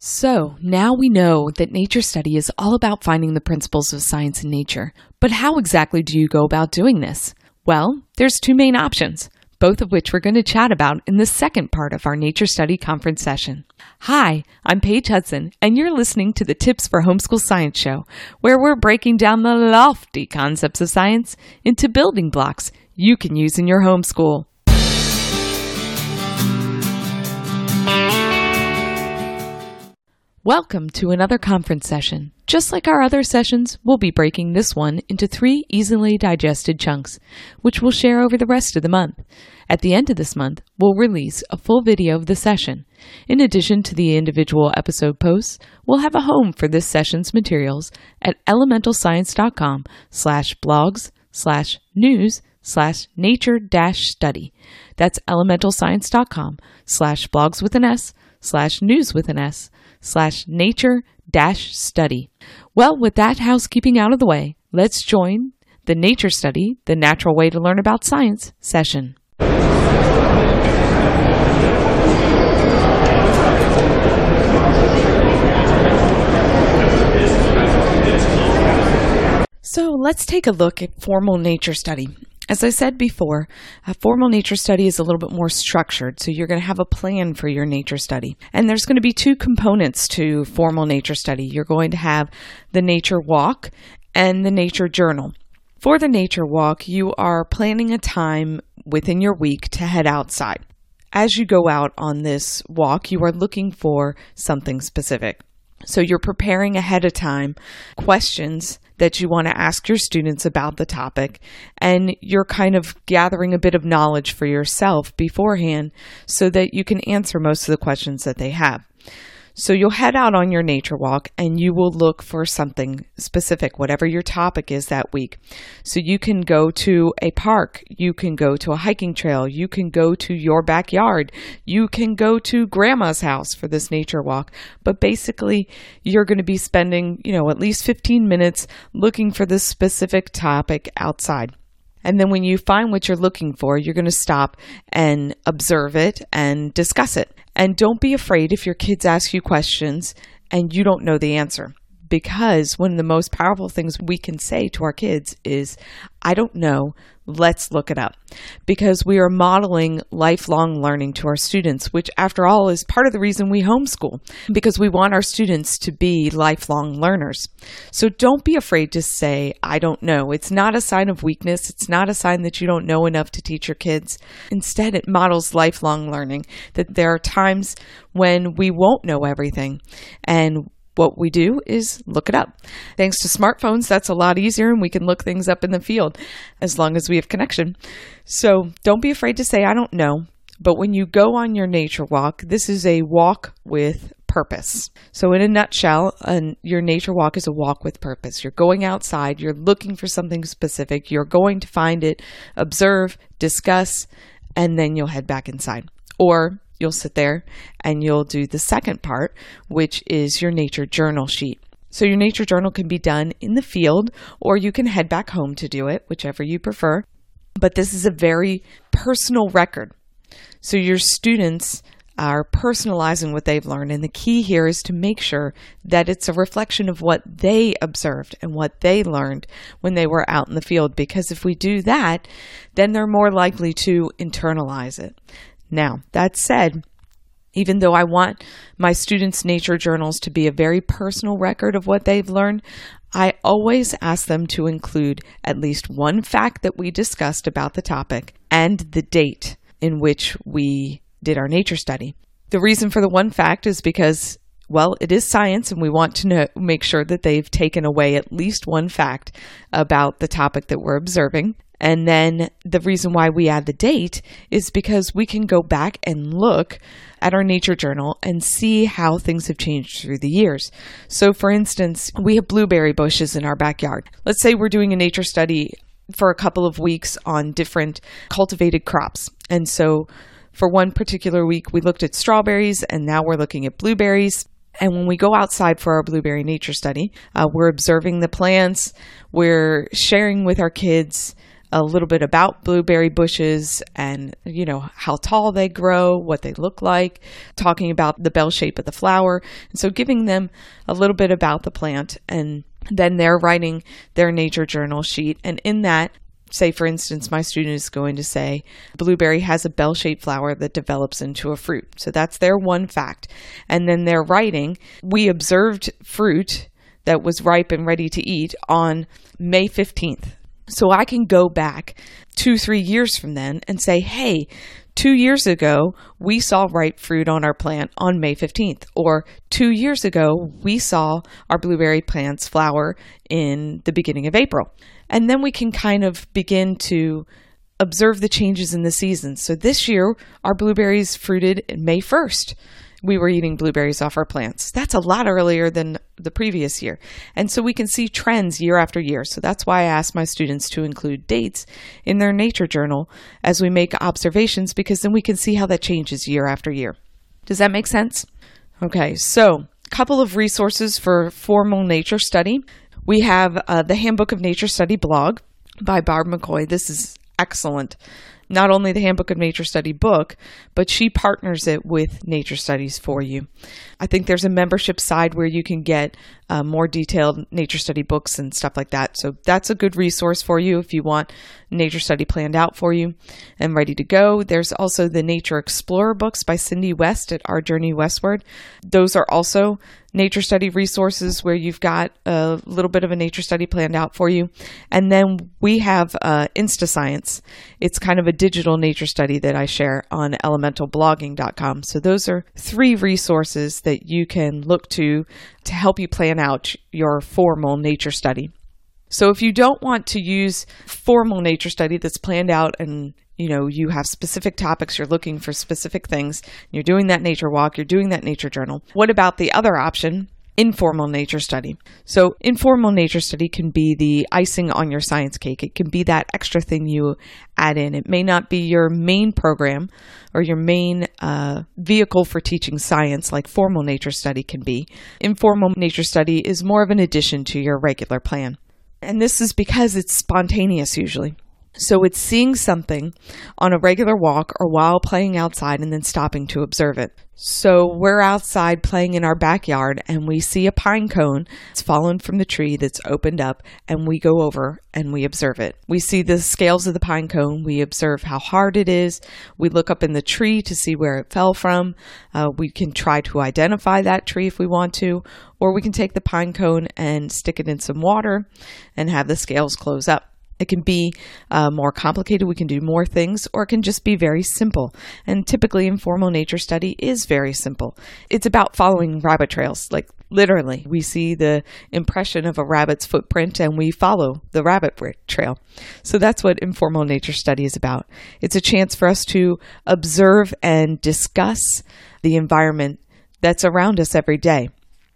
So, now we know that nature study is all about finding the principles of science in nature. But how exactly do you go about doing this? Well, there's two main options, both of which we're going to chat about in the second part of our Nature Study Conference session. Hi, I'm Paige Hudson, and you're listening to the Tips for Homeschool Science Show, where we're breaking down the lofty concepts of science into building blocks you can use in your homeschool. Welcome to another conference session. Just like our other sessions, we'll be breaking this one into three easily digested chunks, which we'll share over the rest of the month. At the end of this month, we'll release a full video of the session. In addition to the individual episode posts, we'll have a home for this session's materials at elementalscience.com slash blogs slash news slash nature dash study. That's elementalscience.com slash blogs with an S slash news with an S slash nature dash study. Well, with that housekeeping out of the way, let's join the Nature Study, the natural way to learn about science session. So let's take a look at formal nature study. As I said before, a formal nature study is a little bit more structured, so you're going to have a plan for your nature study. And there's going to be two components to formal nature study. You're going to have the nature walk and the nature journal. For the nature walk, you are planning a time within your week to head outside. As you go out on this walk, you are looking for something specific. So you're preparing ahead of time questions that you want to ask your students about the topic, and you're kind of gathering a bit of knowledge for yourself beforehand so that you can answer most of the questions that they have. So you'll head out on your nature walk and you will look for something specific, whatever your topic is that week. So you can go to a park, you can go to a hiking trail, you can go to your backyard, you can go to grandma's house for this nature walk. But basically, you're going to be spending, you know, at least 15 minutes looking for this specific topic outside. And then when you find what you're looking for, you're going to stop and observe it and discuss it. And don't be afraid if your kids ask you questions and you don't know the answer. Because one of the most powerful things we can say to our kids is, I don't know, let's look it up. Because we are modeling lifelong learning to our students, which, after all, is part of the reason we homeschool, because we want our students to be lifelong learners. So don't be afraid to say, I don't know. It's not a sign of weakness, it's not a sign that you don't know enough to teach your kids. Instead, it models lifelong learning, that there are times when we won't know everything and what we do is look it up. Thanks to smartphones, that's a lot easier and we can look things up in the field as long as we have connection. So don't be afraid to say, I don't know. But when you go on your nature walk, this is a walk with purpose. So, in a nutshell, an, your nature walk is a walk with purpose. You're going outside, you're looking for something specific, you're going to find it, observe, discuss, and then you'll head back inside. Or you'll sit there and you'll do the second part, which is your nature journal sheet. So, your nature journal can be done in the field or you can head back home to do it, whichever you prefer. But this is a very personal record. So, your students are personalizing what they've learned. And the key here is to make sure that it's a reflection of what they observed and what they learned when they were out in the field. Because if we do that, then they're more likely to internalize it. Now, that said, even though I want my students' nature journals to be a very personal record of what they've learned, I always ask them to include at least one fact that we discussed about the topic and the date in which we did our nature study. The reason for the one fact is because well, it is science, and we want to know, make sure that they've taken away at least one fact about the topic that we're observing. And then the reason why we add the date is because we can go back and look at our nature journal and see how things have changed through the years. So, for instance, we have blueberry bushes in our backyard. Let's say we're doing a nature study for a couple of weeks on different cultivated crops. And so, for one particular week, we looked at strawberries, and now we're looking at blueberries. And when we go outside for our blueberry nature study, uh, we're observing the plants, we're sharing with our kids a little bit about blueberry bushes and, you know, how tall they grow, what they look like, talking about the bell shape of the flower. And so giving them a little bit about the plant and then they're writing their nature journal sheet. And in that, say for instance my student is going to say blueberry has a bell-shaped flower that develops into a fruit so that's their one fact and then they're writing we observed fruit that was ripe and ready to eat on may 15th so i can go back two three years from then and say hey Two years ago, we saw ripe fruit on our plant on May 15th. Or two years ago, we saw our blueberry plants flower in the beginning of April. And then we can kind of begin to observe the changes in the season. So this year, our blueberries fruited May 1st we were eating blueberries off our plants. That's a lot earlier than the previous year. And so we can see trends year after year. So that's why I ask my students to include dates in their nature journal as we make observations because then we can see how that changes year after year. Does that make sense? Okay, so a couple of resources for formal nature study. We have uh, the Handbook of Nature Study blog by Barb McCoy. This is excellent not only the Handbook of Nature Study book, but she partners it with Nature Studies for you. I think there's a membership side where you can get uh, more detailed nature study books and stuff like that. So that's a good resource for you if you want nature study planned out for you and ready to go. There's also the Nature Explorer books by Cindy West at Our Journey Westward. Those are also nature study resources where you've got a little bit of a nature study planned out for you. And then we have uh, InstaScience. It's kind of a digital nature study that I share on elementalblogging.com. So those are three resources that you can look to to help you plan out your formal nature study. So if you don't want to use formal nature study that's planned out and you know you have specific topics you're looking for specific things you're doing that nature walk you're doing that nature journal what about the other option informal nature study. So, informal nature study can be the icing on your science cake. It can be that extra thing you add in. It may not be your main program or your main uh, vehicle for teaching science like formal nature study can be. Informal nature study is more of an addition to your regular plan. And this is because it's spontaneous usually. So it's seeing something on a regular walk or while playing outside and then stopping to observe it. So we're outside playing in our backyard and we see a pine cone. It's fallen from the tree that's opened up and we go over and we observe it. We see the scales of the pine cone. We observe how hard it is. We look up in the tree to see where it fell from. Uh, we can try to identify that tree if we want to, or we can take the pine cone and stick it in some water and have the scales close up. It can be uh, more complicated. We can do more things, or it can just be very simple. And typically, informal nature study is very simple. It's about following rabbit trails, like literally. We see the impression of a rabbit's footprint and we follow the rabbit trail. So that's what informal nature study is about. It's a chance for us to observe and discuss the environment that's around us every day.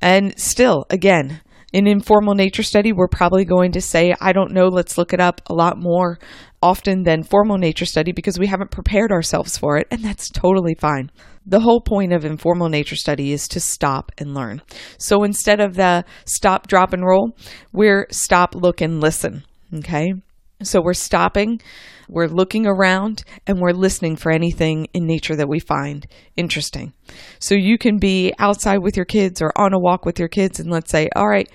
And still, again, in informal nature study, we're probably going to say, I don't know, let's look it up a lot more often than formal nature study because we haven't prepared ourselves for it, and that's totally fine. The whole point of informal nature study is to stop and learn. So instead of the stop, drop, and roll, we're stop, look, and listen. Okay? So we're stopping, we're looking around, and we're listening for anything in nature that we find interesting. So you can be outside with your kids or on a walk with your kids, and let's say, all right,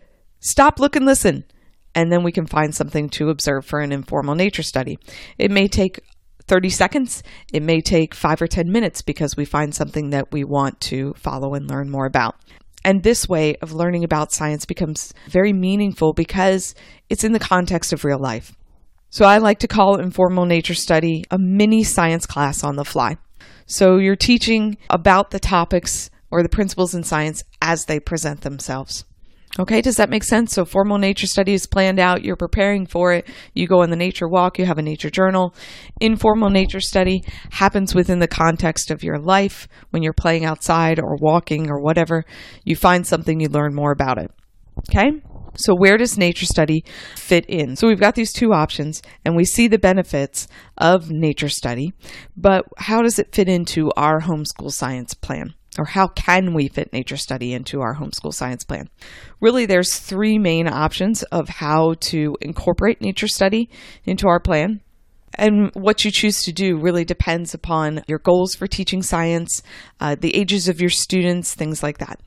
Stop, look, and listen. And then we can find something to observe for an informal nature study. It may take 30 seconds, it may take five or 10 minutes because we find something that we want to follow and learn more about. And this way of learning about science becomes very meaningful because it's in the context of real life. So I like to call informal nature study a mini science class on the fly. So you're teaching about the topics or the principles in science as they present themselves. Okay, does that make sense? So, formal nature study is planned out, you're preparing for it, you go on the nature walk, you have a nature journal. Informal nature study happens within the context of your life when you're playing outside or walking or whatever. You find something, you learn more about it. Okay? So, where does nature study fit in? So, we've got these two options, and we see the benefits of nature study, but how does it fit into our homeschool science plan? or how can we fit nature study into our homeschool science plan? Really, there's three main options of how to incorporate nature study into our plan. And what you choose to do really depends upon your goals for teaching science, uh, the ages of your students, things like that.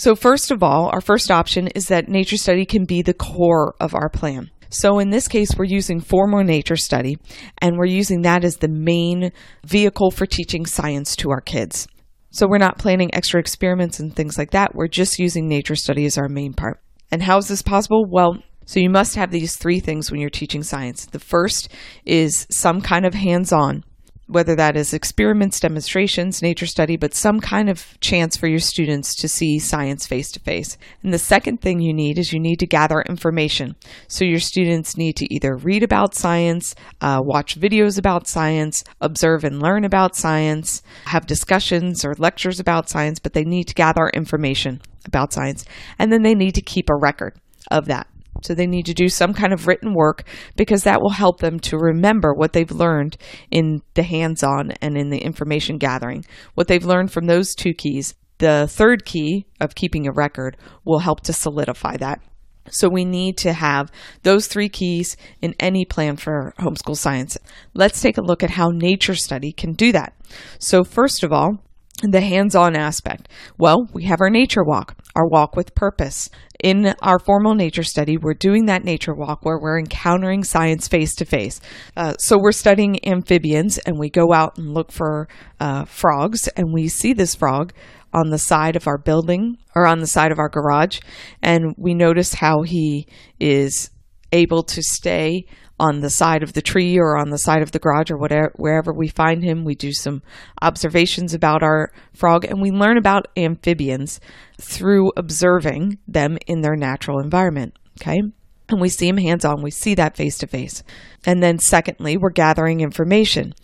So, first of all, our first option is that nature study can be the core of our plan. So, in this case, we're using formal nature study, and we're using that as the main vehicle for teaching science to our kids. So we're not planning extra experiments and things like that. We're just using nature study as our main part. And how is this possible? Well, so you must have these three things when you're teaching science. The first is some kind of hands on whether that is experiments, demonstrations, nature study, but some kind of chance for your students to see science face to face. And the second thing you need is you need to gather information. So your students need to either read about science, uh, watch videos about science, observe and learn about science, have discussions or lectures about science, but they need to gather information about science. And then they need to keep a record of that. So they need to do some kind of written work because that will help them to remember what they've learned in the hands on and in the information gathering. What they've learned from those two keys. The third key of keeping a record will help to solidify that. So we need to have those three keys in any plan for homeschool science. Let's take a look at how nature study can do that. So first of all, the hands on aspect. Well, we have our nature walk, our walk with purpose. In our formal nature study, we're doing that nature walk where we're encountering science face to face. So we're studying amphibians and we go out and look for uh, frogs and we see this frog on the side of our building or on the side of our garage and we notice how he is able to stay on the side of the tree or on the side of the garage or whatever wherever we find him we do some observations about our frog and we learn about amphibians through observing them in their natural environment okay? And we see him hands on. We see that face to face. And then secondly we're gathering information.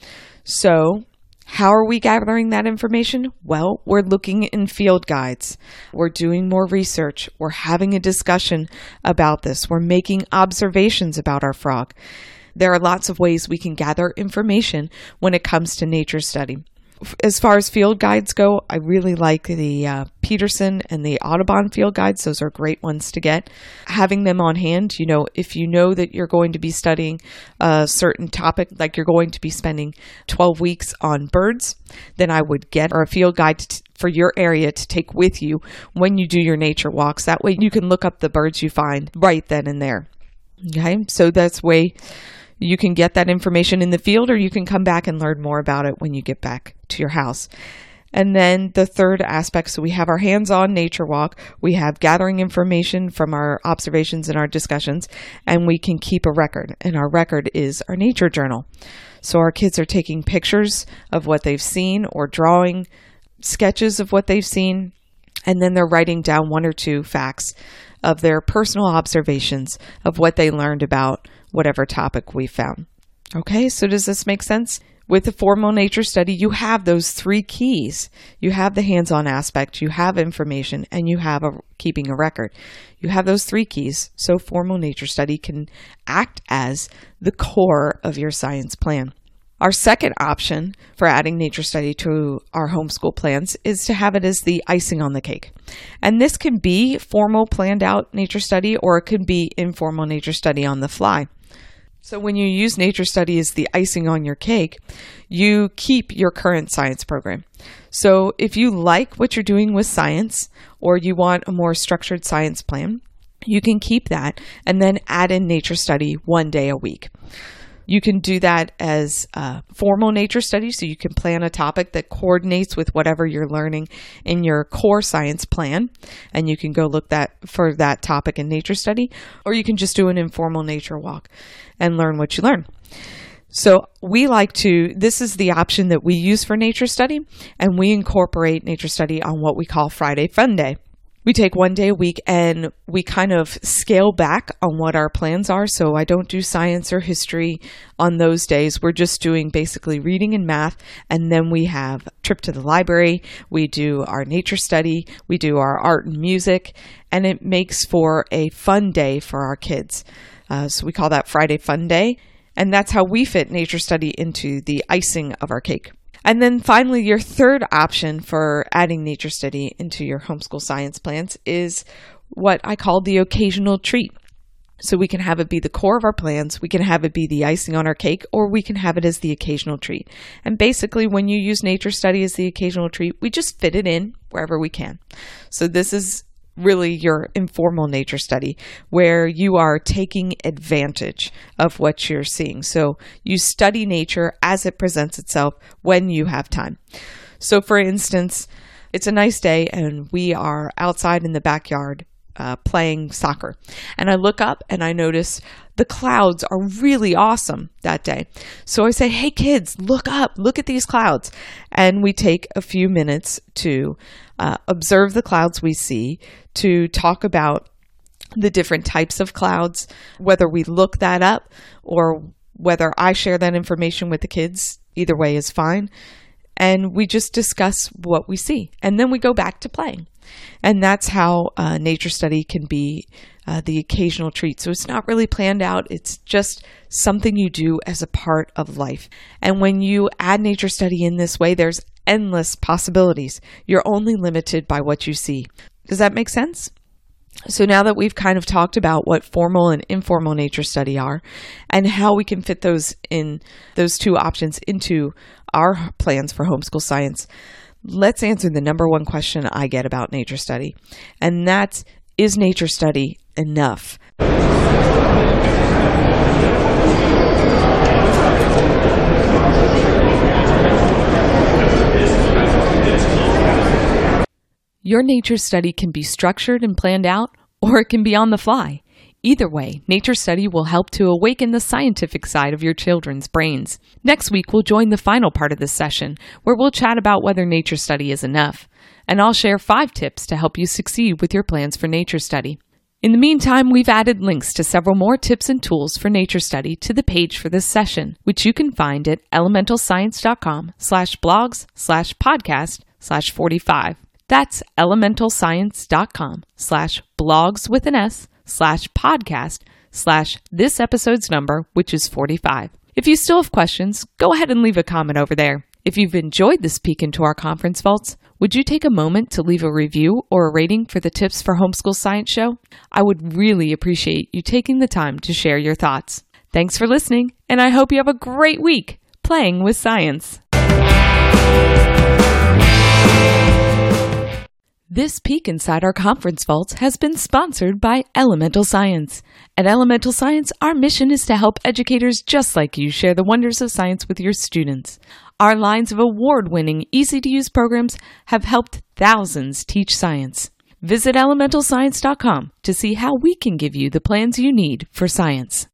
So how are we gathering that information? Well, we're looking in field guides. We're doing more research. We're having a discussion about this. We're making observations about our frog. There are lots of ways we can gather information when it comes to nature study as far as field guides go, I really like the uh, Peterson and the Audubon field guides. Those are great ones to get. Having them on hand, you know, if you know that you're going to be studying a certain topic, like you're going to be spending 12 weeks on birds, then I would get a field guide t- for your area to take with you when you do your nature walks. That way you can look up the birds you find right then and there. Okay, so that's way you can get that information in the field or you can come back and learn more about it when you get back to your house. And then the third aspect so we have our hands on nature walk, we have gathering information from our observations and our discussions, and we can keep a record. And our record is our nature journal. So our kids are taking pictures of what they've seen or drawing sketches of what they've seen, and then they're writing down one or two facts of their personal observations of what they learned about whatever topic we found. Okay, so does this make sense? With the formal nature study, you have those three keys. You have the hands on aspect, you have information, and you have a, keeping a record. You have those three keys, so formal nature study can act as the core of your science plan. Our second option for adding nature study to our homeschool plans is to have it as the icing on the cake. And this can be formal planned out nature study or it can be informal nature study on the fly. So when you use nature study as the icing on your cake, you keep your current science program. So if you like what you're doing with science or you want a more structured science plan, you can keep that and then add in nature study one day a week. You can do that as a formal nature study, so you can plan a topic that coordinates with whatever you're learning in your core science plan, and you can go look that for that topic in nature study, or you can just do an informal nature walk and learn what you learn. So we like to, this is the option that we use for nature study, and we incorporate nature study on what we call Friday Fun Day we take one day a week and we kind of scale back on what our plans are. So I don't do science or history on those days. We're just doing basically reading and math. And then we have trip to the library. We do our nature study. We do our art and music. And it makes for a fun day for our kids. Uh, so we call that Friday Fun Day. And that's how we fit nature study into the icing of our cake. And then finally, your third option for adding nature study into your homeschool science plans is what I call the occasional treat. So we can have it be the core of our plans, we can have it be the icing on our cake, or we can have it as the occasional treat. And basically, when you use nature study as the occasional treat, we just fit it in wherever we can. So this is really your informal nature study where you are taking advantage of what you're seeing. So you study nature as it presents itself when you have time. So, for instance, it's a nice day and we are outside in the backyard uh, playing soccer. And I look up and I notice the clouds are really awesome that day. So I say, Hey kids, look up, look at these clouds. And we take a few minutes to uh, observe the clouds we see, to talk about the different types of clouds, whether we look that up or whether I share that information with the kids. Either way is fine. And we just discuss what we see. And then we go back to playing. And that's how uh, nature study can be uh, the occasional treat. So it's not really planned out, it's just something you do as a part of life. And when you add nature study in this way, there's endless possibilities. You're only limited by what you see. Does that make sense? So now that we've kind of talked about what formal and informal nature study are and how we can fit those in those two options into our plans for homeschool science, let's answer the number one question I get about nature study. And that's is nature study enough? Your nature study can be structured and planned out, or it can be on the fly. Either way, nature study will help to awaken the scientific side of your children's brains. Next week, we'll join the final part of this session, where we'll chat about whether nature study is enough. And I'll share five tips to help you succeed with your plans for nature study. In the meantime, we've added links to several more tips and tools for nature study to the page for this session, which you can find at elementalscience.com slash blogs slash podcast slash 45. That's elementalscience.com slash blogs with an S slash podcast slash this episode's number, which is 45. If you still have questions, go ahead and leave a comment over there. If you've enjoyed this peek into our conference vaults, would you take a moment to leave a review or a rating for the Tips for Homeschool Science show? I would really appreciate you taking the time to share your thoughts. Thanks for listening, and I hope you have a great week playing with science. This peek inside our conference vaults has been sponsored by Elemental Science. At Elemental Science, our mission is to help educators just like you share the wonders of science with your students. Our lines of award winning, easy to use programs have helped thousands teach science. Visit elementalscience.com to see how we can give you the plans you need for science.